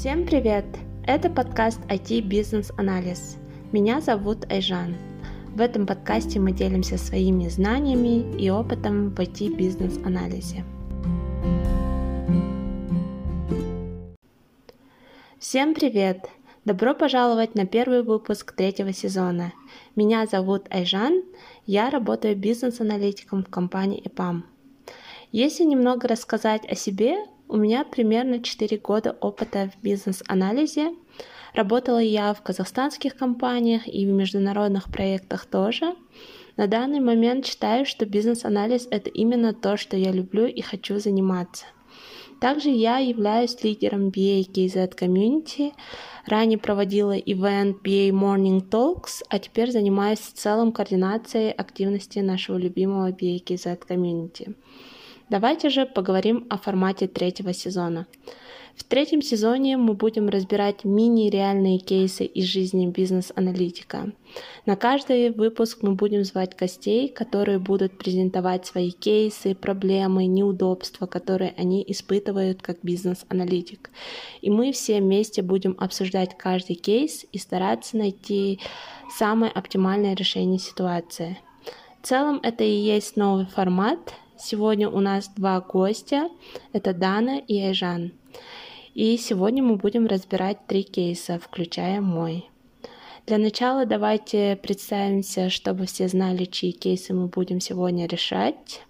Всем привет! Это подкаст IT Бизнес Анализ. Меня зовут Айжан. В этом подкасте мы делимся своими знаниями и опытом в IT бизнес анализе. Всем привет! Добро пожаловать на первый выпуск третьего сезона. Меня зовут Айжан, я работаю бизнес-аналитиком в компании EPAM. Если немного рассказать о себе, у меня примерно 4 года опыта в бизнес-анализе. Работала я в казахстанских компаниях и в международных проектах тоже. На данный момент считаю, что бизнес-анализ — это именно то, что я люблю и хочу заниматься. Также я являюсь лидером BA KZ Community. Ранее проводила ивент BA Morning Talks, а теперь занимаюсь в целом координацией активности нашего любимого BA KZ Community. Давайте же поговорим о формате третьего сезона. В третьем сезоне мы будем разбирать мини-реальные кейсы из жизни бизнес-аналитика. На каждый выпуск мы будем звать гостей, которые будут презентовать свои кейсы, проблемы, неудобства, которые они испытывают как бизнес-аналитик. И мы все вместе будем обсуждать каждый кейс и стараться найти самое оптимальное решение ситуации. В целом это и есть новый формат, Сегодня у нас два гостя, это Дана и Айжан. И сегодня мы будем разбирать три кейса, включая мой. Для начала давайте представимся, чтобы все знали, чьи кейсы мы будем сегодня решать.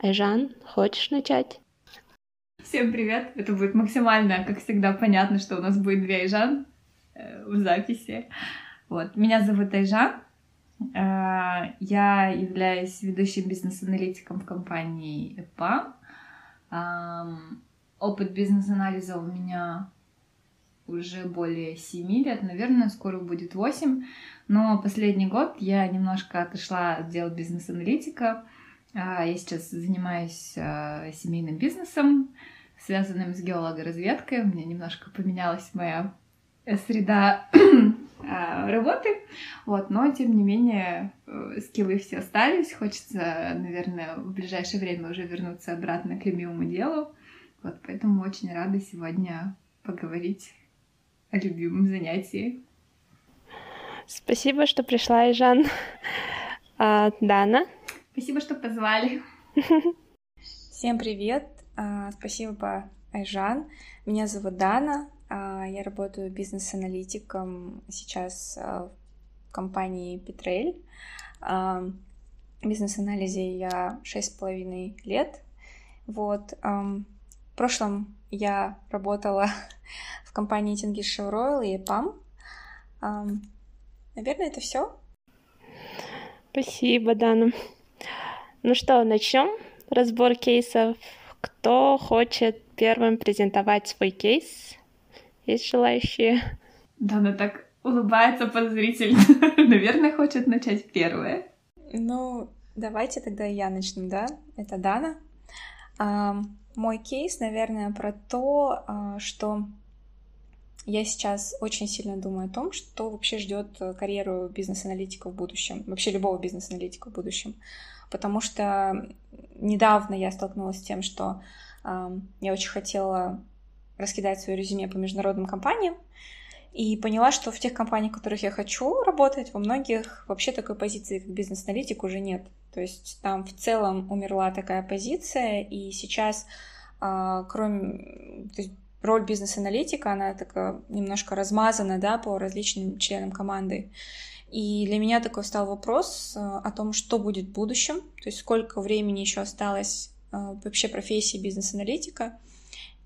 Айжан, хочешь начать? Всем привет! Это будет максимально, как всегда, понятно, что у нас будет две Айжан э, в записи. Вот. Меня зовут Айжан, я являюсь ведущим бизнес-аналитиком в компании ЭПА. Опыт бизнес-анализа у меня уже более 7 лет, наверное, скоро будет 8. Но последний год я немножко отошла от дела бизнес-аналитика. А, я сейчас занимаюсь э, семейным бизнесом, связанным с геологоразведкой. У меня немножко поменялась моя среда работы, вот, но тем не менее э, скиллы все остались, хочется, наверное, в ближайшее время уже вернуться обратно к любимому делу, вот, поэтому очень рада сегодня поговорить о любимом занятии. Спасибо, что пришла, Ижан. А, Дана? Спасибо, что позвали. Всем привет, а, спасибо, Айжан. Меня зовут Дана, а, я работаю бизнес-аналитиком сейчас а, в компании Петрель. А, бизнес-анализе я шесть с половиной лет. Вот. В прошлом я работала в компании Тингис Шевройл и ПАМ. Наверное, это все. Спасибо, Дана. Ну что, начнем разбор кейсов. Кто хочет первым презентовать свой кейс? Есть желающие? Да, она так улыбается подозрительно. Наверное, хочет начать первое. Ну, давайте тогда я начну, да? Это Дана. А, мой кейс, наверное, про то, а, что я сейчас очень сильно думаю о том, что вообще ждет карьеру бизнес-аналитика в будущем, вообще любого бизнес-аналитика в будущем. Потому что недавно я столкнулась с тем, что э, я очень хотела раскидать свое резюме по международным компаниям, и поняла, что в тех компаниях, в которых я хочу работать, во многих вообще такой позиции, как бизнес-аналитик, уже нет. То есть там в целом умерла такая позиция, и сейчас, а, кроме... То есть роль бизнес-аналитика, она такая немножко размазана, да, по различным членам команды. И для меня такой стал вопрос а, о том, что будет в будущем, то есть сколько времени еще осталось а, вообще профессии бизнес-аналитика,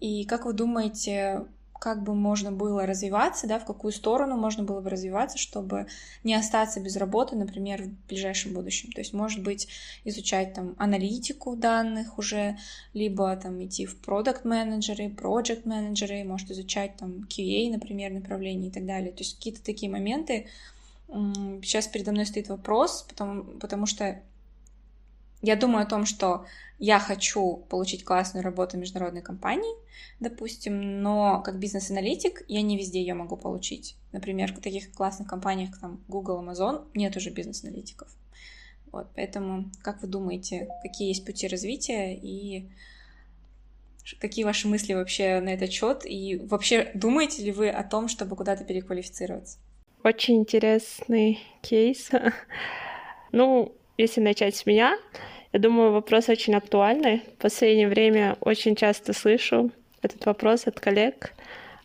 и как вы думаете, как бы можно было развиваться, да, в какую сторону можно было бы развиваться, чтобы не остаться без работы, например, в ближайшем будущем. То есть, может быть, изучать там аналитику данных уже, либо там идти в продукт менеджеры project менеджеры может изучать там QA, например, направление и так далее. То есть какие-то такие моменты. Сейчас передо мной стоит вопрос, потому, потому что я думаю о том, что я хочу получить классную работу в международной компании, допустим, но как бизнес-аналитик я не везде ее могу получить. Например, в таких классных компаниях, как там Google, Amazon, нет уже бизнес-аналитиков. Вот, поэтому, как вы думаете, какие есть пути развития и Какие ваши мысли вообще на этот счет? И вообще думаете ли вы о том, чтобы куда-то переквалифицироваться? Очень интересный кейс. Ну, если начать с меня, я думаю, вопрос очень актуальный. В последнее время очень часто слышу этот вопрос от коллег,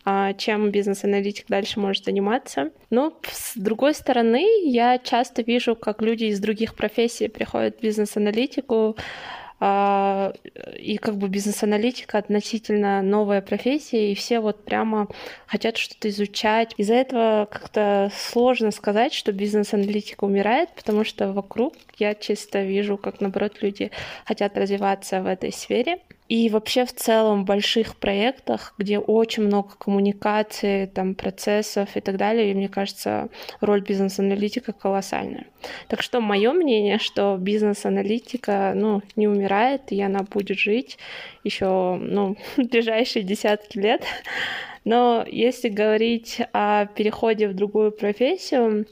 а, чем бизнес-аналитик дальше может заниматься. Но с другой стороны, я часто вижу, как люди из других профессий приходят в бизнес-аналитику, и как бы бизнес-аналитика относительно новая профессия, и все вот прямо хотят что-то изучать. Из-за этого как-то сложно сказать, что бизнес-аналитика умирает, потому что вокруг я чисто вижу, как наоборот люди хотят развиваться в этой сфере. И вообще в целом в больших проектах, где очень много коммуникации, там, процессов и так далее, и мне кажется, роль бизнес-аналитика колоссальная. Так что мое мнение, что бизнес-аналитика ну, не умирает, и она будет жить еще ну, ближайшие десятки лет. Но если говорить о переходе в другую профессию,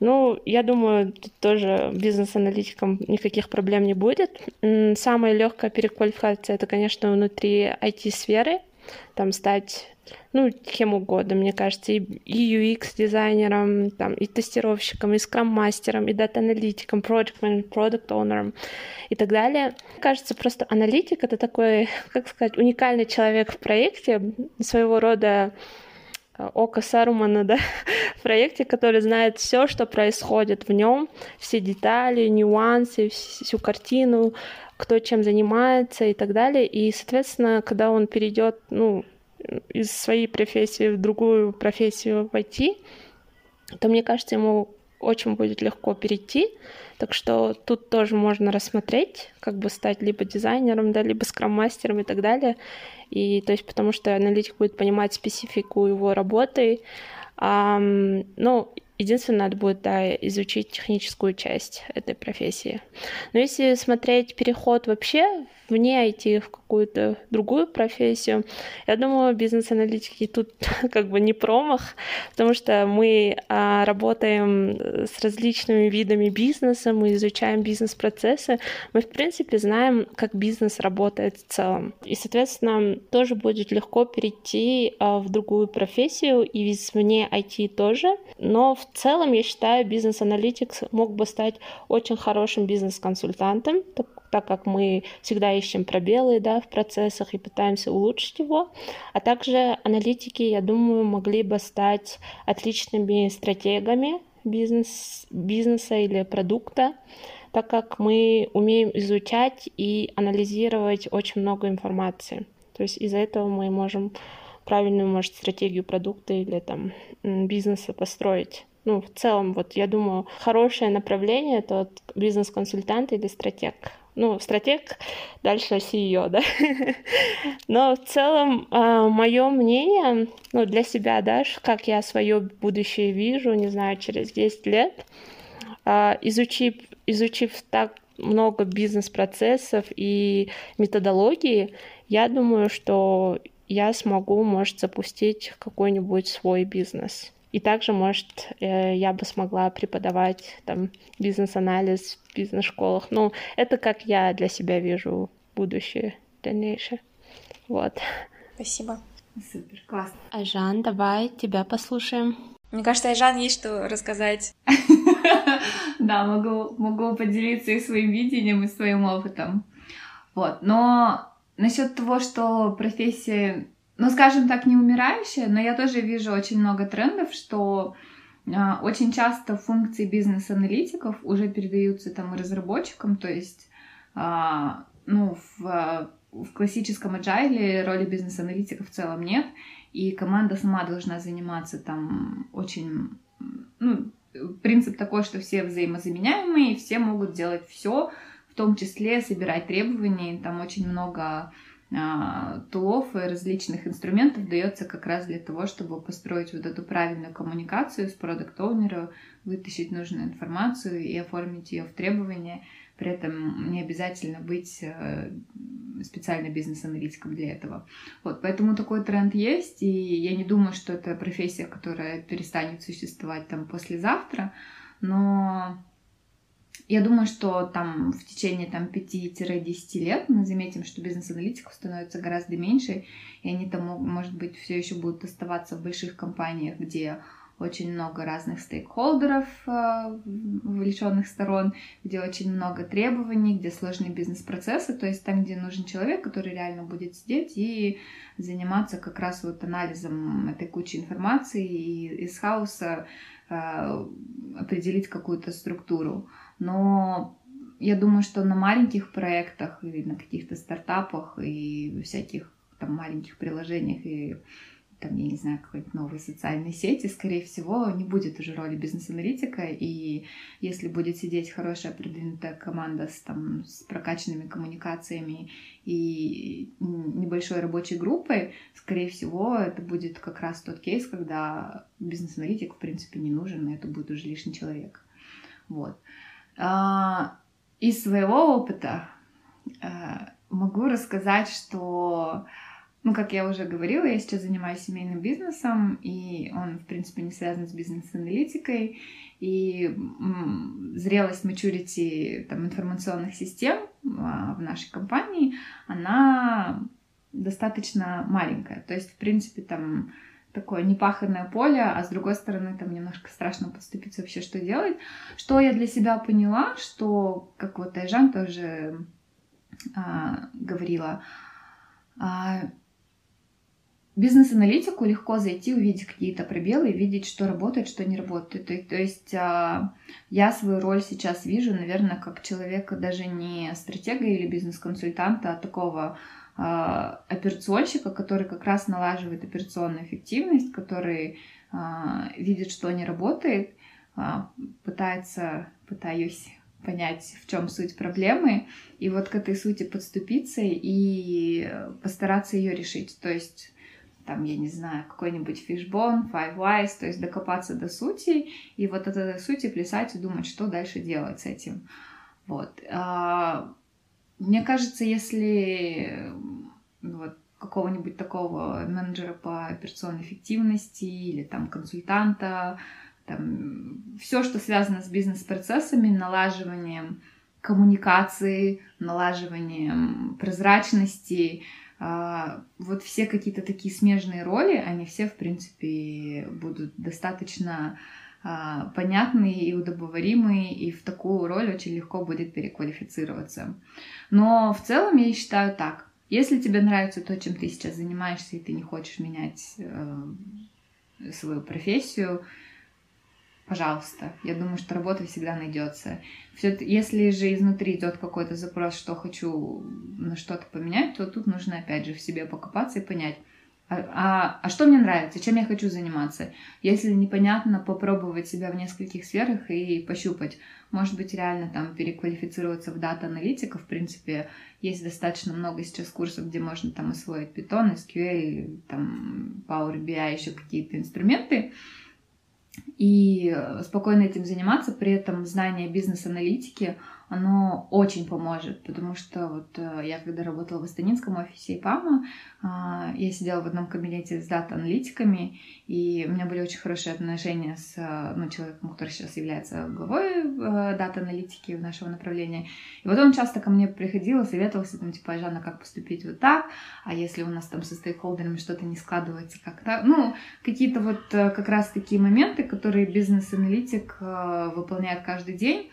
ну, я думаю, тут тоже бизнес-аналитикам никаких проблем не будет. Самая легкая переквалификация это, конечно, внутри IT-сферы, там стать ну, кем угодно, мне кажется, и, UX-дизайнером, там, и тестировщиком, и скрам-мастером, и дата-аналитиком, project продукт оунером и так далее. Кажется, просто аналитик — это такой, как сказать, уникальный человек в проекте, своего рода око Сарумана, да, в проекте, который знает все, что происходит в нем, все детали, нюансы, всю картину, кто чем занимается и так далее. И, соответственно, когда он перейдет, ну, из своей профессии в другую профессию войти, то, мне кажется, ему очень будет легко перейти. Так что тут тоже можно рассмотреть, как бы стать либо дизайнером, да, либо скрам-мастером и так далее. И то есть потому что аналитик будет понимать специфику его работы. А, ну, единственное, надо будет да, изучить техническую часть этой профессии. Но если смотреть переход вообще вне IT в какую-то другую профессию. Я думаю, бизнес-аналитики тут как бы не промах, потому что мы а, работаем с различными видами бизнеса, мы изучаем бизнес-процессы, мы, в принципе, знаем, как бизнес работает в целом. И, соответственно, тоже будет легко перейти а, в другую профессию и вне IT тоже. Но в целом, я считаю, бизнес-аналитик мог бы стать очень хорошим бизнес-консультантом, так как мы всегда ищем пробелы да, в процессах и пытаемся улучшить его. А также аналитики, я думаю, могли бы стать отличными стратегами бизнес, бизнеса или продукта, так как мы умеем изучать и анализировать очень много информации. То есть из-за этого мы можем правильную, может, стратегию продукта или там бизнеса построить. Ну, в целом, вот я думаю, хорошее направление — это вот бизнес-консультант или стратег ну, стратег, дальше CEO, да. Но в целом а, мое мнение, ну, для себя, да, как я свое будущее вижу, не знаю, через 10 лет, а, изучив, изучив так много бизнес-процессов и методологии, я думаю, что я смогу, может, запустить какой-нибудь свой бизнес. И также, может, э, я бы смогла преподавать там бизнес-анализ в бизнес-школах. Ну, это как я для себя вижу будущее дальнейшее. Вот. Спасибо. Супер, классно. Айжан, давай тебя послушаем. Мне кажется, Айжан есть что рассказать. Да, могу, могу поделиться и своим видением, и своим опытом. Вот, но насчет того, что профессия ну, скажем так, не умирающая, но я тоже вижу очень много трендов, что а, очень часто функции бизнес-аналитиков уже передаются там разработчикам, то есть, а, ну, в, в классическом agile роли бизнес-аналитика в целом нет, и команда сама должна заниматься там очень, ну, принцип такой, что все взаимозаменяемые, все могут делать все, в том числе собирать требования, там очень много тулов и различных инструментов дается как раз для того, чтобы построить вот эту правильную коммуникацию с продукт оунером вытащить нужную информацию и оформить ее в требования. При этом не обязательно быть э, специально бизнес-аналитиком для этого. Вот, поэтому такой тренд есть, и я не думаю, что это профессия, которая перестанет существовать там послезавтра, но я думаю, что там в течение там, 5-10 лет мы заметим, что бизнес-аналитиков становится гораздо меньше, и они там, может быть, все еще будут оставаться в больших компаниях, где очень много разных стейкхолдеров, э, вовлеченных сторон, где очень много требований, где сложные бизнес-процессы, то есть там, где нужен человек, который реально будет сидеть и заниматься как раз вот анализом этой кучи информации и из хаоса э, определить какую-то структуру. Но я думаю, что на маленьких проектах или на каких-то стартапах и всяких там маленьких приложениях и там, я не знаю, какой-нибудь новой социальной сети, скорее всего, не будет уже роли бизнес-аналитика, и если будет сидеть хорошая продвинутая команда с, там, с прокачанными коммуникациями и небольшой рабочей группой, скорее всего, это будет как раз тот кейс, когда бизнес-аналитик, в принципе, не нужен, и это будет уже лишний человек. Вот. А, из своего опыта а, могу рассказать, что ну, как я уже говорила, я сейчас занимаюсь семейным бизнесом, и он, в принципе, не связан с бизнес-аналитикой. И зрелость maturity там, информационных систем а, в нашей компании, она достаточно маленькая. То есть, в принципе, там такое непаханное поле, а с другой стороны, там немножко страшно подступиться вообще, что делать. Что я для себя поняла, что, как вот Айжан тоже а, говорила, а, бизнес-аналитику легко зайти, увидеть какие-то пробелы, видеть, что работает, что не работает. То, то есть а, я свою роль сейчас вижу, наверное, как человека даже не стратега или бизнес-консультанта, а такого операционщика, который как раз налаживает операционную эффективность, который а, видит, что не работает, а, пытается, пытаюсь понять, в чем суть проблемы, и вот к этой сути подступиться и постараться ее решить. То есть там, я не знаю, какой-нибудь фишбон, five wise, то есть докопаться до сути, и вот от этой сути плясать и думать, что дальше делать с этим. Вот. Мне кажется, если вот какого-нибудь такого менеджера по операционной эффективности или там консультанта, там, все, что связано с бизнес-процессами, налаживанием коммуникации, налаживанием прозрачности, а, вот все какие-то такие смежные роли, они все, в принципе, будут достаточно а, понятные и удобоваримые, и в такую роль очень легко будет переквалифицироваться. Но в целом я считаю так. Если тебе нравится то, чем ты сейчас занимаешься, и ты не хочешь менять э, свою профессию, пожалуйста. Я думаю, что работа всегда найдется. Если же изнутри идет какой-то запрос, что хочу на что-то поменять, то тут нужно опять же в себе покопаться и понять, а, а, а что мне нравится, чем я хочу заниматься. Если непонятно, попробовать себя в нескольких сферах и пощупать. Может быть, реально там переквалифицироваться в дата-аналитика. В принципе, есть достаточно много сейчас курсов, где можно там освоить Python, SQL, там Power BI, еще какие-то инструменты и спокойно этим заниматься, при этом знание бизнес-аналитики, оно очень поможет, потому что вот э, я когда работала в Астанинском офисе EPAM а, а, я сидела в одном кабинете с дата-аналитиками, и у меня были очень хорошие отношения с э, ну, человеком, который сейчас является главой э, дата-аналитики нашего направления. И вот он часто ко мне приходил и советовался, там, типа, Жанна, как поступить вот так, а если у нас там со стейкхолдерами что-то не складывается, как то Ну, какие-то вот как раз такие моменты, которые бизнес-аналитик выполняет каждый день,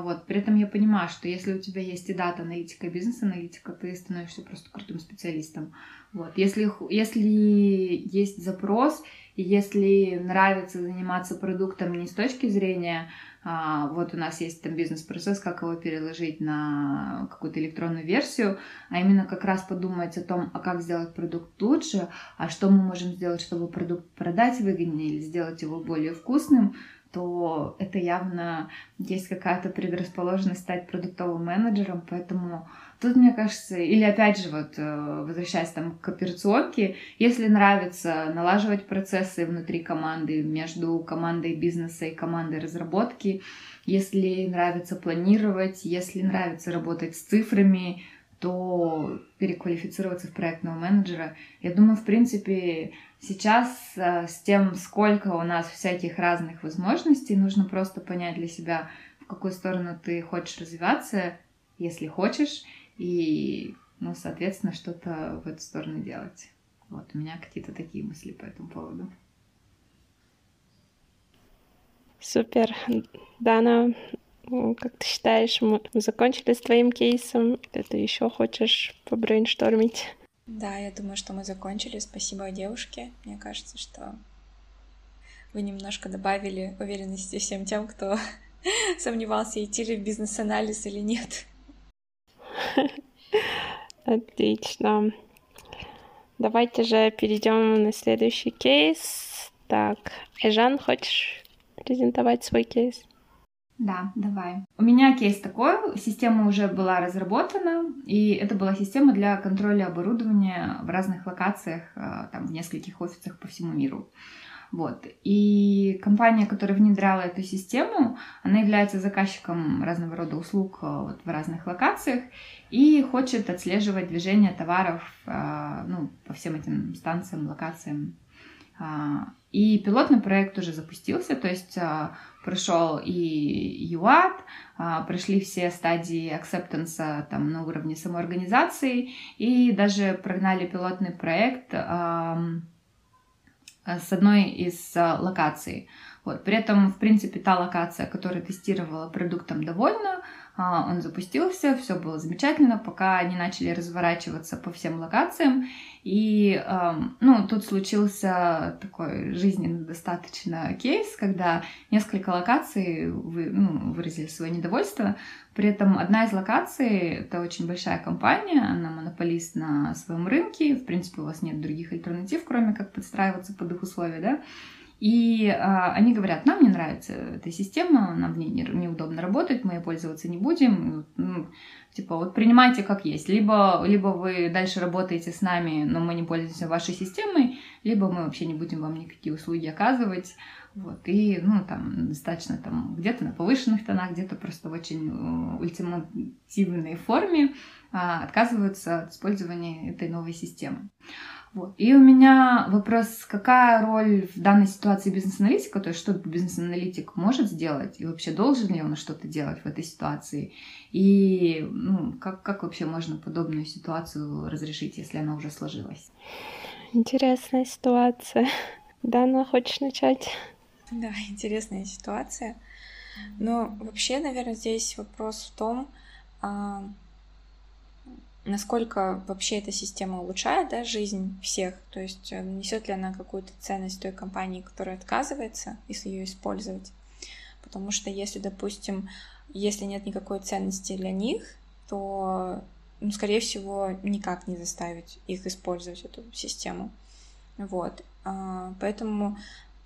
вот. При этом я понимаю, что если у тебя есть и дата-аналитика, и бизнес-аналитика, ты становишься просто крутым специалистом. Вот. Если, если есть запрос, и если нравится заниматься продуктом не с точки зрения, а, вот у нас есть там бизнес-процесс, как его переложить на какую-то электронную версию, а именно как раз подумать о том, а как сделать продукт лучше, а что мы можем сделать, чтобы продукт продать выгоднее или сделать его более вкусным, то это явно есть какая-то предрасположенность стать продуктовым менеджером, поэтому тут, мне кажется, или опять же, вот э, возвращаясь там к операционке, если нравится налаживать процессы внутри команды, между командой бизнеса и командой разработки, если нравится планировать, если нравится работать с цифрами, то переквалифицироваться в проектного менеджера, я думаю, в принципе, Сейчас э, с тем, сколько у нас всяких разных возможностей, нужно просто понять для себя, в какую сторону ты хочешь развиваться, если хочешь, и, ну, соответственно, что-то в эту сторону делать. Вот, у меня какие-то такие мысли по этому поводу. Супер. Дана, как ты считаешь, мы закончили с твоим кейсом? Или ты еще хочешь побрейнштормить? Да, я думаю, что мы закончили. Спасибо девушке. Мне кажется, что вы немножко добавили уверенности всем тем, кто сомневался, идти ли в бизнес-анализ или нет. Отлично. Давайте же перейдем на следующий кейс. Так, Эжан, хочешь презентовать свой кейс? Да, давай. У меня кейс такой. Система уже была разработана, и это была система для контроля оборудования в разных локациях, э, там, в нескольких офисах по всему миру. Вот. И компания, которая внедряла эту систему, она является заказчиком разного рода услуг э, вот, в разных локациях и хочет отслеживать движение товаров э, ну, по всем этим станциям, локациям. А, и пилотный проект уже запустился, то есть э, прошел и UAT, прошли все стадии acceptance там, на уровне самоорганизации, и даже прогнали пилотный проект с одной из э, локаций. Вот. При этом, в принципе, та локация, которая тестировала продуктом довольна, а, он запустился, все было замечательно, пока они начали разворачиваться по всем локациям. И, ну, тут случился такой жизненно достаточно кейс, когда несколько локаций вы, ну, выразили свое недовольство. При этом одна из локаций, это очень большая компания, она монополист на своем рынке, в принципе, у вас нет других альтернатив, кроме как подстраиваться под их условия, да, и а, они говорят, нам не нравится эта система, нам в ней не, неудобно работать, мы ей пользоваться не будем. Ну, типа, вот принимайте как есть. Либо, либо вы дальше работаете с нами, но мы не пользуемся вашей системой, либо мы вообще не будем вам никакие услуги оказывать. Вот, и, ну, там, достаточно там где-то на повышенных тонах, где-то просто в очень э, ультимативной форме а, отказываются от использования этой новой системы. Вот. И у меня вопрос, какая роль в данной ситуации бизнес-аналитика, то есть что бизнес-аналитик может сделать, и вообще должен ли он что-то делать в этой ситуации, и ну, как, как вообще можно подобную ситуацию разрешить, если она уже сложилась? Интересная ситуация. Дана, хочешь начать? Да, интересная ситуация. Но вообще, наверное, здесь вопрос в том, а, насколько вообще эта система улучшает да, жизнь всех, то есть э, несет ли она какую-то ценность той компании, которая отказывается, если ее использовать. Потому что если, допустим, если нет никакой ценности для них, то, ну, скорее всего, никак не заставить их использовать эту систему. Вот. А, поэтому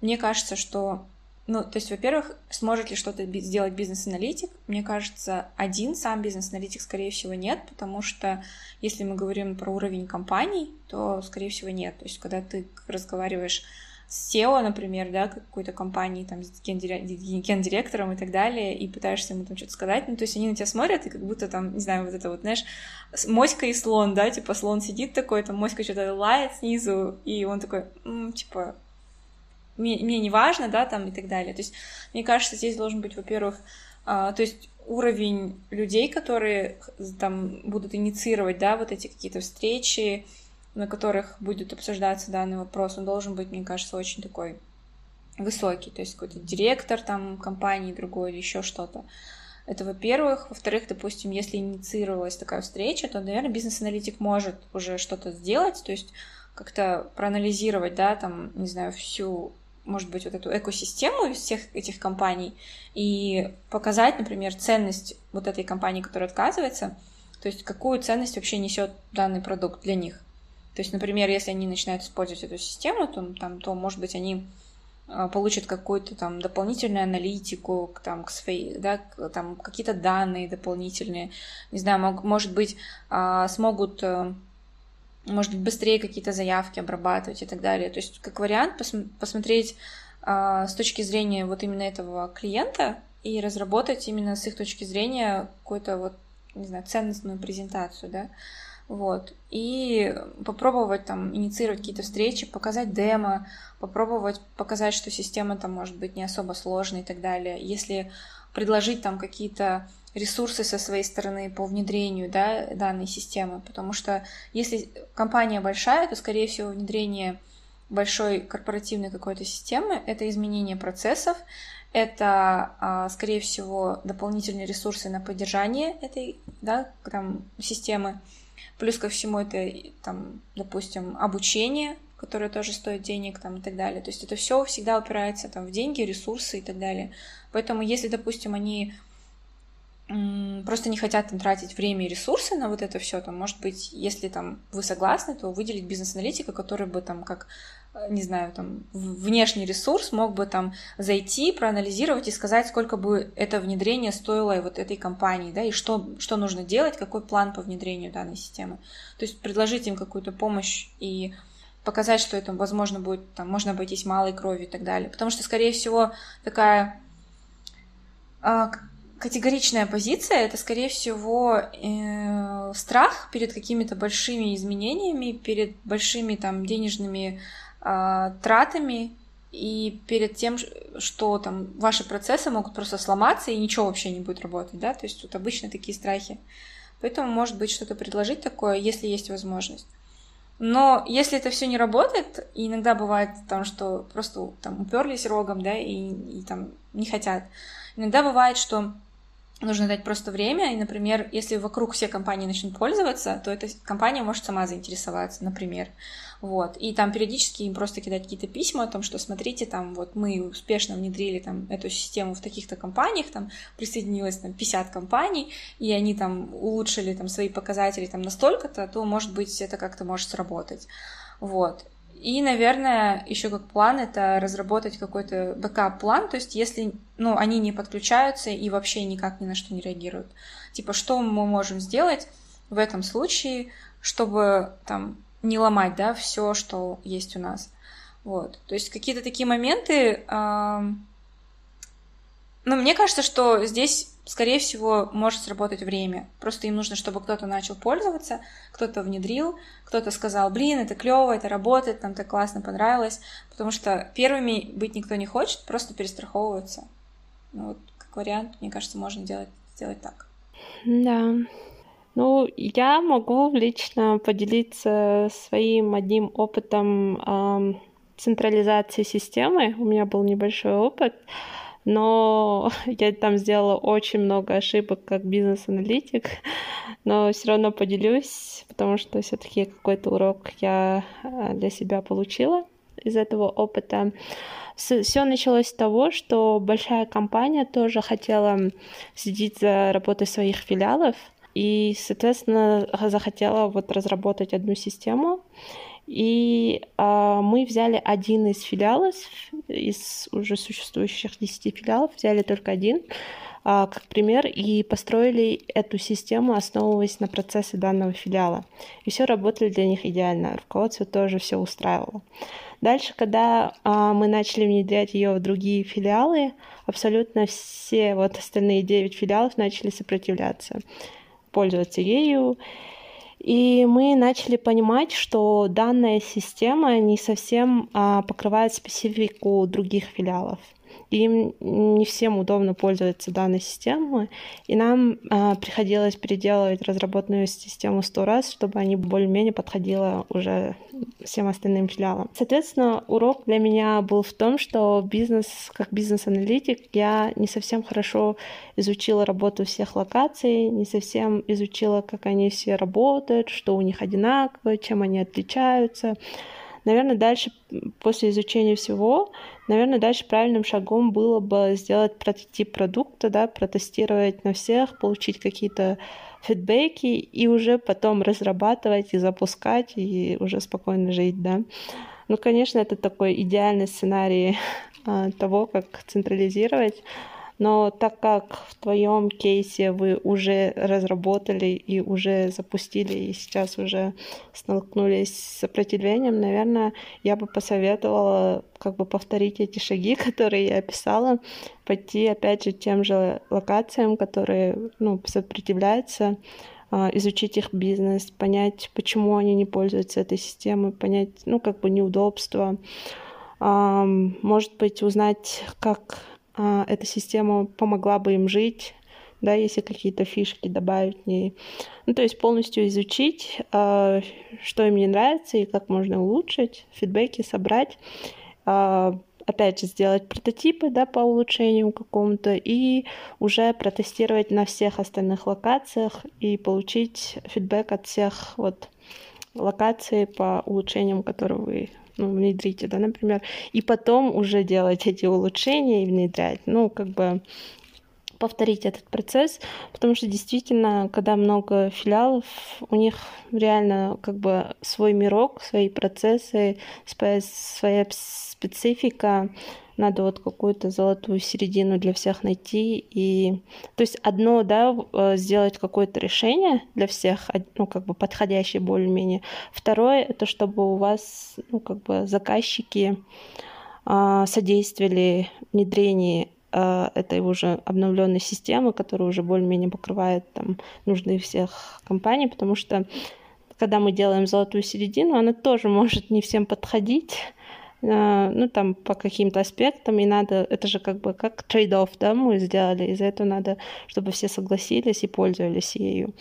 мне кажется, что ну, то есть, во-первых, сможет ли что-то сделать бизнес-аналитик? Мне кажется, один сам бизнес-аналитик, скорее всего, нет, потому что если мы говорим про уровень компаний, то, скорее всего, нет. То есть, когда ты разговариваешь с SEO, например, да, какой-то компании, там, с гендиректором и так далее, и пытаешься ему там что-то сказать, ну, то есть они на тебя смотрят, и как будто там, не знаю, вот это вот, знаешь, моська и слон, да, типа слон сидит такой, там моська что-то лает снизу, и он такой, м-м, типа, мне, мне не важно, да, там и так далее. То есть, мне кажется, здесь должен быть, во-первых, а, то есть уровень людей, которые там будут инициировать, да, вот эти какие-то встречи, на которых будет обсуждаться данный вопрос, он должен быть, мне кажется, очень такой высокий, то есть какой-то директор там компании другой или еще что-то. Это во-первых. Во-вторых, допустим, если инициировалась такая встреча, то, наверное, бизнес-аналитик может уже что-то сделать, то есть как-то проанализировать, да, там, не знаю, всю может быть, вот эту экосистему из всех этих компаний и показать, например, ценность вот этой компании, которая отказывается, то есть какую ценность вообще несет данный продукт для них. То есть, например, если они начинают использовать эту систему, то, там, то может быть, они а, получат какую-то там дополнительную аналитику, там, к своей, да, там какие-то данные дополнительные, не знаю, может быть, а, смогут э, может быть, быстрее какие-то заявки обрабатывать и так далее. То есть, как вариант, пос- посмотреть э, с точки зрения вот именно этого клиента и разработать именно с их точки зрения какую-то вот, не знаю, ценностную презентацию, да, вот, и попробовать там инициировать какие-то встречи, показать демо, попробовать показать, что система там может быть не особо сложной и так далее. Если предложить там какие-то ресурсы со своей стороны по внедрению да, данной системы, потому что если компания большая, то, скорее всего, внедрение большой корпоративной какой-то системы — это изменение процессов, это, а, скорее всего, дополнительные ресурсы на поддержание этой да, там, системы. Плюс ко всему это, там, допустим, обучение, которое тоже стоит денег там, и так далее. То есть это все всегда упирается там, в деньги, ресурсы и так далее. Поэтому если, допустим, они просто не хотят там, тратить время и ресурсы на вот это все, то, может быть, если там вы согласны, то выделить бизнес-аналитика, который бы там как э, не знаю, там, внешний ресурс мог бы там зайти, проанализировать и сказать, сколько бы это внедрение стоило вот этой компании, да, и что, что нужно делать, какой план по внедрению данной системы. То есть предложить им какую-то помощь и показать, что это, возможно, будет, там, можно обойтись малой кровью и так далее. Потому что, скорее всего, такая а, категоричная позиция это, скорее всего, э, страх перед какими-то большими изменениями, перед большими там денежными э, тратами и перед тем, что там ваши процессы могут просто сломаться и ничего вообще не будет работать, да, то есть тут обычно такие страхи. Поэтому, может быть, что-то предложить такое, если есть возможность. Но если это все не работает, иногда бывает там, что просто там уперлись рогом, да, и, и там не хотят. Иногда бывает, что нужно дать просто время, и, например, если вокруг все компании начнут пользоваться, то эта компания может сама заинтересоваться, например. Вот. И там периодически им просто кидать какие-то письма о том, что смотрите, там вот мы успешно внедрили там эту систему в таких-то компаниях, там присоединилось там 50 компаний, и они там улучшили там свои показатели там настолько-то, то, может быть, это как-то может сработать. Вот. И, наверное, еще как план это разработать какой-то backup-план, то есть если ну, они не подключаются и вообще никак ни на что не реагируют. Типа, что мы можем сделать в этом случае, чтобы там не ломать, да, все, что есть у нас. Вот. То есть какие-то такие моменты. Э, ну, мне кажется, что здесь скорее всего, может сработать время. Просто им нужно, чтобы кто-то начал пользоваться, кто-то внедрил, кто-то сказал, блин, это клево, это работает, нам так классно понравилось. Потому что первыми быть никто не хочет, просто перестраховываться. Ну, вот, как вариант, мне кажется, можно делать, сделать так. Да. Ну, я могу лично поделиться своим одним опытом э, централизации системы. У меня был небольшой опыт но я там сделала очень много ошибок как бизнес-аналитик, но все равно поделюсь, потому что все-таки какой-то урок я э, для себя получила из этого опыта. Все началось с того, что большая компания тоже хотела следить за работой своих филиалов и, соответственно, захотела вот разработать одну систему. И а, мы взяли один из филиалов, из уже существующих 10 филиалов, взяли только один а, как пример и построили эту систему, основываясь на процессе данного филиала. И все работали для них идеально. Руководство тоже все устраивало. Дальше, когда а, мы начали внедрять ее в другие филиалы, абсолютно все вот остальные 9 филиалов начали сопротивляться, пользоваться ею. И мы начали понимать, что данная система не совсем а, покрывает специфику других филиалов им не всем удобно пользоваться данной системой, и нам э, приходилось переделывать разработанную систему сто раз, чтобы они более-менее подходила уже всем остальным филиалам. Соответственно, урок для меня был в том, что бизнес, как бизнес-аналитик, я не совсем хорошо изучила работу всех локаций, не совсем изучила, как они все работают, что у них одинаково, чем они отличаются. Наверное, дальше, после изучения всего, наверное, дальше правильным шагом было бы сделать прототип продукта, да, протестировать на всех, получить какие-то фидбэки и уже потом разрабатывать и запускать, и уже спокойно жить, да. Ну, конечно, это такой идеальный сценарий а, того, как централизировать но так как в твоем кейсе вы уже разработали и уже запустили, и сейчас уже столкнулись с сопротивлением, наверное, я бы посоветовала как бы повторить эти шаги, которые я описала, пойти опять же тем же локациям, которые ну, сопротивляются, а, изучить их бизнес, понять, почему они не пользуются этой системой, понять, ну, как бы неудобства, может быть, узнать, как эта система помогла бы им жить, да, если какие-то фишки добавить в ней. Ну, то есть полностью изучить, а, что им не нравится и как можно улучшить, фидбэки собрать, а, опять же, сделать прототипы да, по улучшению какому-то и уже протестировать на всех остальных локациях и получить фидбэк от всех вот локаций по улучшениям, которые вы ну, внедрите, да, например, и потом уже делать эти улучшения и внедрять. Ну, как бы повторить этот процесс, потому что действительно, когда много филиалов, у них реально как бы свой мирок, свои процессы, своя, специфика, надо вот какую-то золотую середину для всех найти. И то есть одно, да, э, сделать какое-то решение для всех, ну, как бы подходящее более-менее. Второе, это чтобы у вас, ну, как бы заказчики а, содействовали внедрению а, этой уже обновленной системы, которая уже более-менее покрывает там нужды всех компаний, потому что когда мы делаем золотую середину, она тоже может не всем подходить, а, ну, там, по каким-то аспектам, и надо, это же как бы как trade-off, да, мы сделали, из-за этого надо, чтобы все согласились и пользовались ею.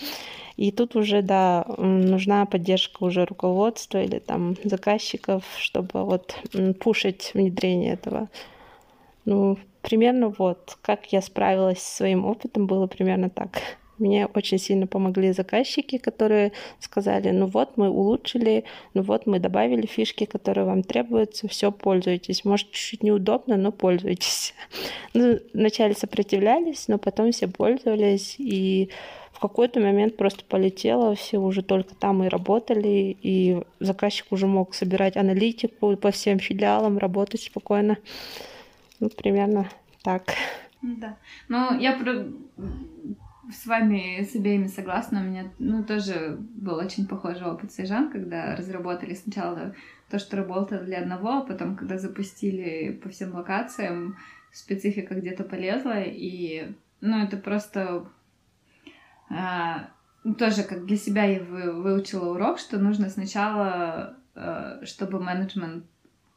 И тут уже, да, нужна поддержка уже руководства или там заказчиков, чтобы вот пушить внедрение этого. Ну, примерно вот, как я справилась со своим опытом, было примерно так. Мне очень сильно помогли заказчики, которые сказали, ну вот мы улучшили, ну вот мы добавили фишки, которые вам требуются, все, пользуйтесь. Может, чуть-чуть неудобно, но пользуйтесь. Ну, вначале сопротивлялись, но потом все пользовались, и в какой-то момент просто полетело, все уже только там и работали, и заказчик уже мог собирать аналитику по всем филиалам, работать спокойно. Ну, примерно так. Да. Ну, я про с вами с обеими согласна. У меня ну, тоже был очень похожий опыт с Ижан, когда разработали сначала то, что работало для одного, а потом, когда запустили по всем локациям, специфика где-то полезла, и ну, это просто а, тоже как для себя я выучила урок, что нужно сначала, а, чтобы менеджмент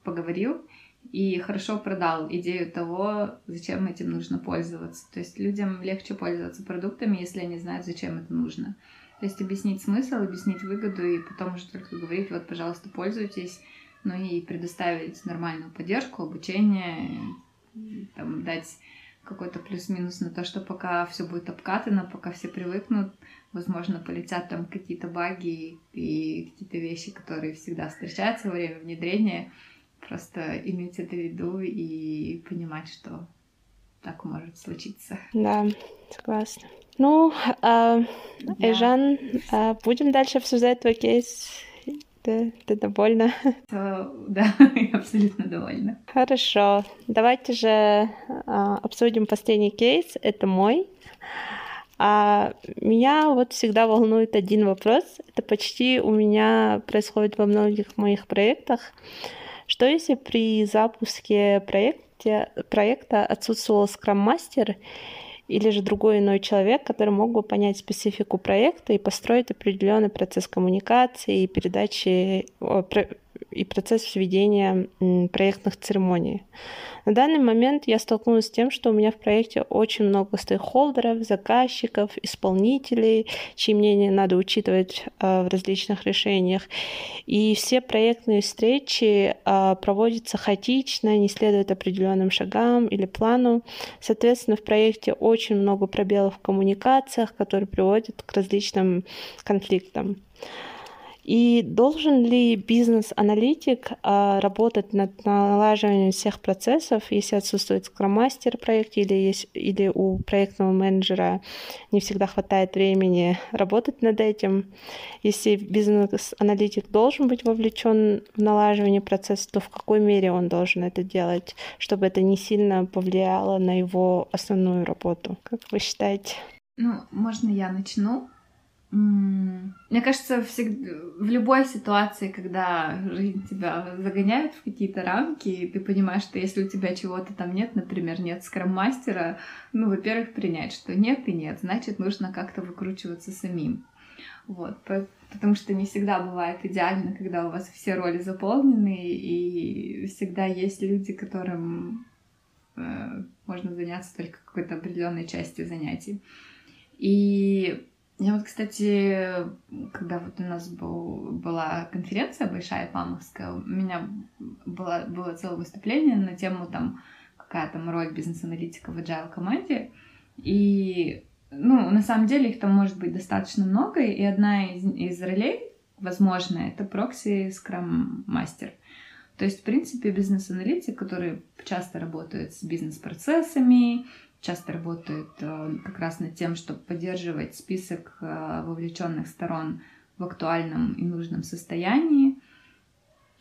поговорил, и хорошо продал идею того, зачем этим нужно пользоваться. То есть людям легче пользоваться продуктами, если они знают, зачем это нужно. То есть объяснить смысл, объяснить выгоду и потом уже только говорить, вот, пожалуйста, пользуйтесь, ну и предоставить нормальную поддержку, обучение, там, дать какой-то плюс-минус на то, что пока все будет обкатано, пока все привыкнут, возможно, полетят там какие-то баги и какие-то вещи, которые всегда встречаются во время внедрения, Просто иметь это в виду и понимать, что так может случиться. Да, согласна. Ну, э, да. Эжан, э, будем дальше обсуждать твой кейс. Ты, ты довольна? То, да, я абсолютно довольна. Хорошо. Давайте же э, обсудим последний кейс. Это мой. А меня вот всегда волнует один вопрос. Это почти у меня происходит во многих моих проектах. Что если при запуске проекте, проекта отсутствовал скрам-мастер или же другой иной человек, который мог бы понять специфику проекта и построить определенный процесс коммуникации и передачи и процесс ведения проектных церемоний. На данный момент я столкнулась с тем, что у меня в проекте очень много стейкхолдеров, заказчиков, исполнителей, чьи мнения надо учитывать а, в различных решениях. И все проектные встречи а, проводятся хаотично, не следуют определенным шагам или плану. Соответственно, в проекте очень много пробелов в коммуникациях, которые приводят к различным конфликтам. И должен ли бизнес-аналитик а, работать над налаживанием всех процессов, если отсутствует скроммастер в проекте или, есть, или у проектного менеджера не всегда хватает времени работать над этим? Если бизнес-аналитик должен быть вовлечен в налаживание процесса, то в какой мере он должен это делать, чтобы это не сильно повлияло на его основную работу? Как вы считаете? Ну, можно я начну? Мне кажется, всегда, в любой ситуации, когда жизнь тебя загоняет в какие-то рамки, и ты понимаешь, что если у тебя чего-то там нет, например, нет скрам-мастера, ну, во-первых, принять, что нет и нет, значит, нужно как-то выкручиваться самим. Вот, потому что не всегда бывает идеально, когда у вас все роли заполнены, и всегда есть люди, которым э, можно заняться только какой-то определенной частью занятий. И я вот, кстати, когда вот у нас был, была конференция большая памовская, у меня было, было целое выступление на тему там, какая там роль бизнес-аналитика в agile команде. И, ну, на самом деле их там может быть достаточно много, и одна из, из ролей, возможно, это прокси скрам мастер. То есть, в принципе, бизнес-аналитик, который часто работает с бизнес-процессами, часто работают э, как раз над тем, чтобы поддерживать список э, вовлеченных сторон в актуальном и нужном состоянии.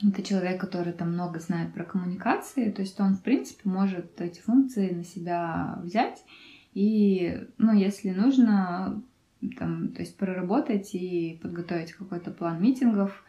Это человек, который там много знает про коммуникации, то есть он, в принципе, может эти функции на себя взять и, ну, если нужно, там, то есть проработать и подготовить какой-то план митингов,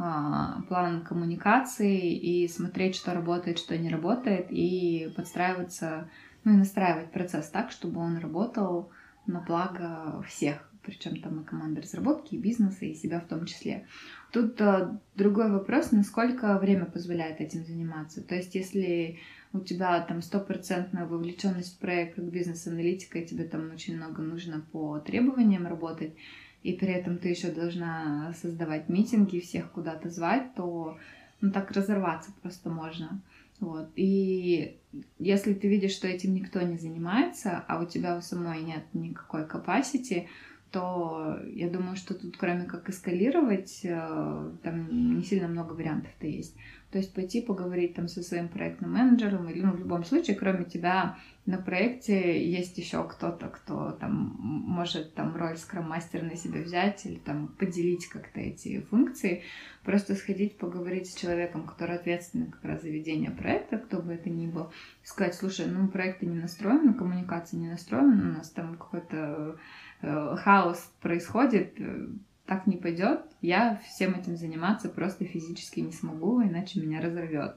а, план коммуникации и смотреть, что работает, что не работает, и подстраиваться ну и настраивать процесс так, чтобы он работал на благо всех, причем там и команды разработки, и бизнеса, и себя в том числе. Тут а, другой вопрос, насколько время позволяет этим заниматься. То есть, если у тебя там стопроцентная вовлеченность в проект как бизнес-аналитика, и тебе там очень много нужно по требованиям работать, и при этом ты еще должна создавать митинги, всех куда-то звать, то ну, так разорваться просто можно. Вот. И если ты видишь, что этим никто не занимается, а у тебя у самой нет никакой capacity, то я думаю, что тут кроме как эскалировать, э, там не сильно много вариантов-то есть. То есть пойти поговорить там со своим проектным менеджером, или ну, в любом случае, кроме тебя на проекте есть еще кто-то, кто там может там роль скрам-мастера на себя взять или там поделить как-то эти функции. Просто сходить, поговорить с человеком, который ответственный как раз за ведение проекта, кто бы это ни был, сказать, слушай, ну проект не настроен, коммуникация не настроена, у нас там какой-то хаос происходит, э, так не пойдет, я всем этим заниматься просто физически не смогу, иначе меня разорвет.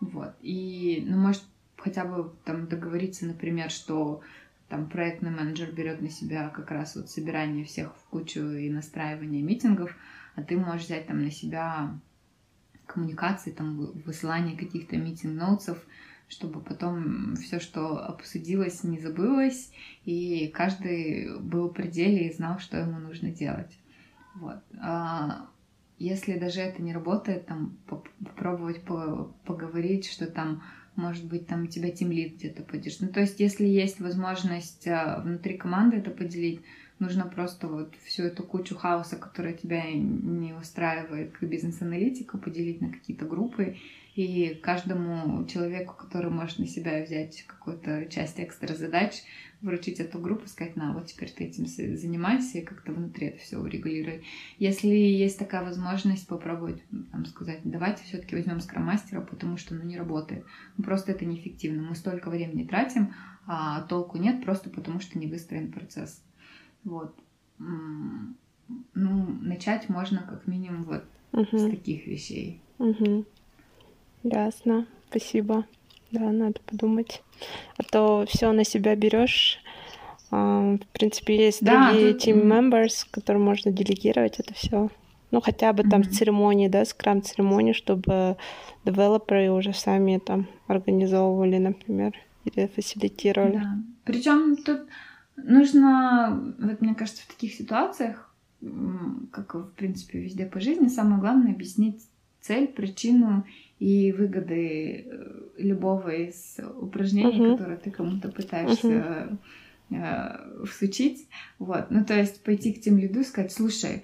Вот. И, ну, может, хотя бы там договориться, например, что там проектный менеджер берет на себя как раз вот собирание всех в кучу и настраивание митингов, а ты можешь взять там на себя коммуникации, там высылание каких-то митинг-ноутсов, чтобы потом все, что обсудилось, не забылось, и каждый был в пределе и знал, что ему нужно делать. Вот. А если даже это не работает, там попробовать поговорить, что там может быть, там тебя тимлит где-то поддержит. Ну, то есть, если есть возможность а, внутри команды это поделить, нужно просто вот всю эту кучу хаоса, которая тебя не устраивает как бизнес-аналитика, поделить на какие-то группы и каждому человеку, который может на себя взять какую-то часть экстра задач, вручить эту группу, сказать, на, вот теперь ты этим занимайся и как-то внутри это все урегулируй. Если есть такая возможность попробовать там, сказать, давайте все-таки возьмем скроммастера, потому что ну, не работает. Ну, просто это неэффективно. Мы столько времени тратим, а толку нет просто потому, что не выстроен процесс. Вот. Ну, начать можно как минимум вот угу. с таких вещей. Угу. Ясно, спасибо. Да, надо подумать. А то все на себя берешь. А, в принципе, есть да, другие тут... team members, которым можно делегировать это все. Ну, хотя бы там mm-hmm. церемонии, да, скрам церемонии, чтобы девелоперы уже сами там организовывали, например, или фасилитировали. Да. Причем тут нужно, вот мне кажется, в таких ситуациях, как в принципе везде по жизни, самое главное объяснить цель, причину и выгоды э, любого из упражнений, uh-huh. которые ты кому-то пытаешься uh-huh. э, всучить. Вот. Ну, то есть пойти к тем лиду и сказать, слушай,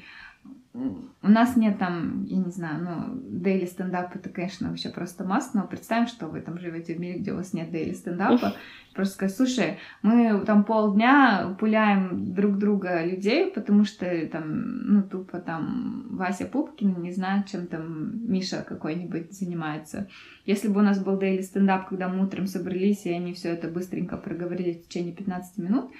у нас нет там, я не знаю, ну, дейли стендап это, конечно, вообще просто масс, но представим, что вы там живете в мире, где у вас нет дейли стендапа, просто сказать, слушай, мы там полдня пуляем друг друга людей, потому что там, ну, тупо там Вася Пупкин не знает, чем там Миша какой-нибудь занимается. Если бы у нас был дейли стендап, когда мы утром собрались, и они все это быстренько проговорили в течение 15 минут,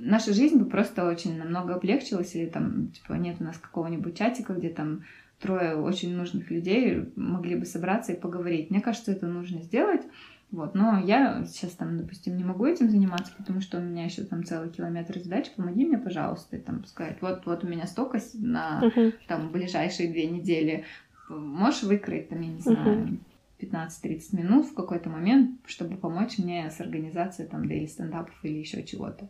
наша жизнь бы просто очень намного облегчилась, или там, типа, нет у нас какого-нибудь чатика, где там трое очень нужных людей могли бы собраться и поговорить. Мне кажется, это нужно сделать. Вот, но я сейчас там, допустим, не могу этим заниматься, потому что у меня еще там целый километр задач. Помоги мне, пожалуйста, и там сказать, вот, вот у меня столько на uh-huh. там ближайшие две недели. Можешь выкроить там, я не знаю, uh-huh. 15-30 минут в какой-то момент, чтобы помочь мне с организацией там дейли стендапов или еще чего-то.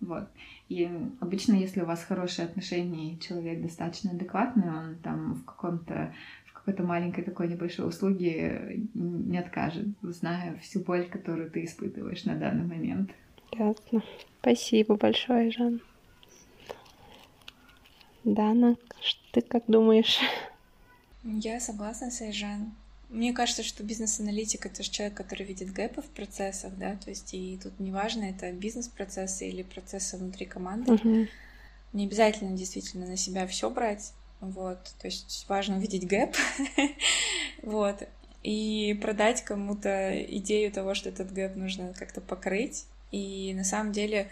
Вот. И обычно, если у вас хорошие отношения и человек достаточно адекватный, он там в каком-то в какой-то маленькой такой небольшой услуге не откажет, зная всю боль, которую ты испытываешь на данный момент. Ясно. Спасибо большое, Жан. Дана, ты как думаешь? Я согласна с Айжан. Мне кажется, что бизнес-аналитик — это же человек, который видит гэпы в процессах, да, то есть и тут неважно, это бизнес-процессы или процессы внутри команды. Uh-huh. Не обязательно действительно на себя все брать, вот, то есть важно увидеть gap, вот, и продать кому-то идею того, что этот gap нужно как-то покрыть, и на самом деле,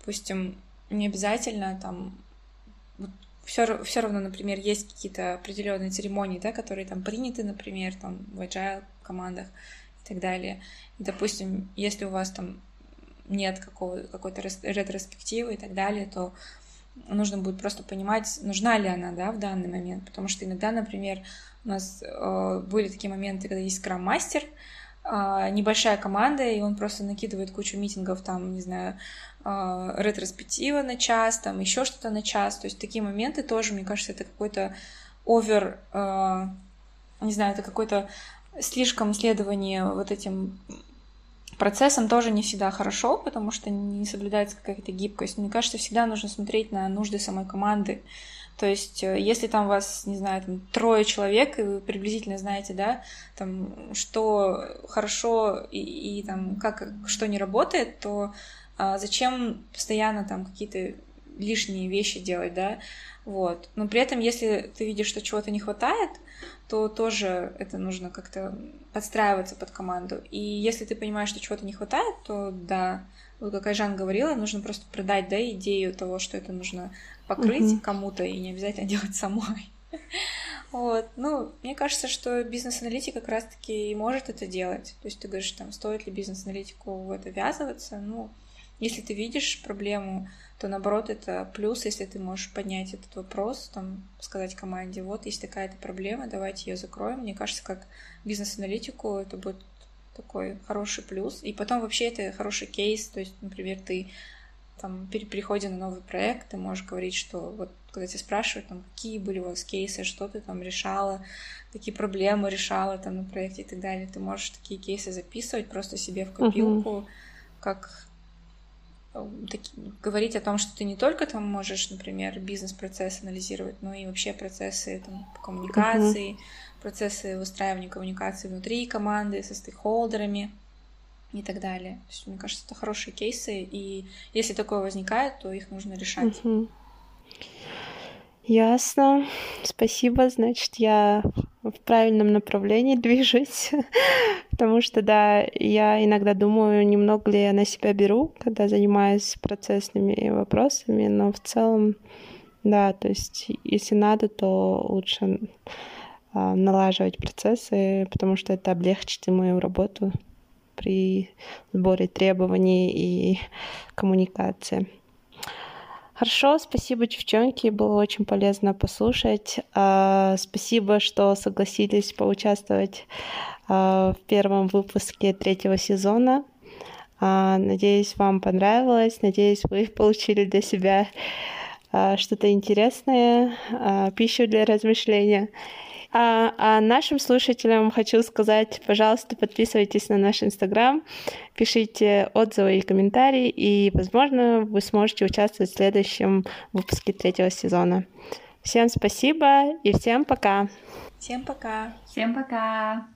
допустим, не обязательно там все, все равно, например, есть какие-то определенные церемонии, да, которые там приняты, например, там в agile командах и так далее. И, допустим, если у вас там нет какого, какой-то ретроспективы и так далее, то нужно будет просто понимать, нужна ли она, да, в данный момент, потому что иногда, например, у нас э, были такие моменты, когда есть скрам-мастер, небольшая команда, и он просто накидывает кучу митингов, там, не знаю, э, ретроспектива на час, там еще что-то на час. То есть такие моменты тоже, мне кажется, это какой-то овер, э, не знаю, это какой-то слишком следование вот этим процессом тоже не всегда хорошо, потому что не соблюдается какая-то гибкость. Мне кажется, всегда нужно смотреть на нужды самой команды. То есть, э, если там вас, не знаю, там трое человек, и вы приблизительно знаете, да, там, что хорошо и, и там, как, что не работает, то а зачем постоянно там какие-то лишние вещи делать, да, вот. Но при этом, если ты видишь, что чего-то не хватает, то тоже это нужно как-то подстраиваться под команду. И если ты понимаешь, что чего-то не хватает, то да, вот как Айжан говорила, нужно просто продать, да, идею того, что это нужно покрыть угу. кому-то и не обязательно делать самой. Вот. Ну, мне кажется, что бизнес-аналитик как раз-таки и может это делать. То есть ты говоришь, там, стоит ли бизнес-аналитику в это ввязываться? Ну, если ты видишь проблему, то наоборот это плюс, если ты можешь поднять этот вопрос, там, сказать команде, вот есть такая-то проблема, давайте ее закроем. Мне кажется, как бизнес-аналитику это будет такой хороший плюс. И потом вообще это хороший кейс, то есть, например, ты там при переходе на новый проект, ты можешь говорить, что вот когда тебя спрашивают, там, какие были у вас кейсы, что ты там решала, какие проблемы решала там на проекте и так далее, ты можешь такие кейсы записывать просто себе в копилку, uh-huh. как говорить о том, что ты не только там можешь, например, бизнес-процесс анализировать, но и вообще процессы там, коммуникации, uh-huh. Процессы выстраивания коммуникации внутри команды со стейкхолдерами и так далее. То есть, мне кажется, это хорошие кейсы, и если такое возникает, то их нужно решать. Uh-huh. Ясно. Спасибо. Значит, я в правильном направлении движусь. Потому что, да, я иногда думаю, немного ли я на себя беру, когда занимаюсь процессными вопросами, но в целом, да, то есть если надо, то лучше налаживать процессы, потому что это облегчит и мою работу при сборе требований и коммуникации. Хорошо, спасибо, девчонки, было очень полезно послушать. А, спасибо, что согласились поучаствовать а, в первом выпуске третьего сезона. А, надеюсь, вам понравилось. Надеюсь, вы получили для себя что-то интересное, пищу для размышления. А, а нашим слушателям хочу сказать, пожалуйста, подписывайтесь на наш Инстаграм, пишите отзывы и комментарии, и, возможно, вы сможете участвовать в следующем выпуске третьего сезона. Всем спасибо и всем пока. Всем пока. Всем пока.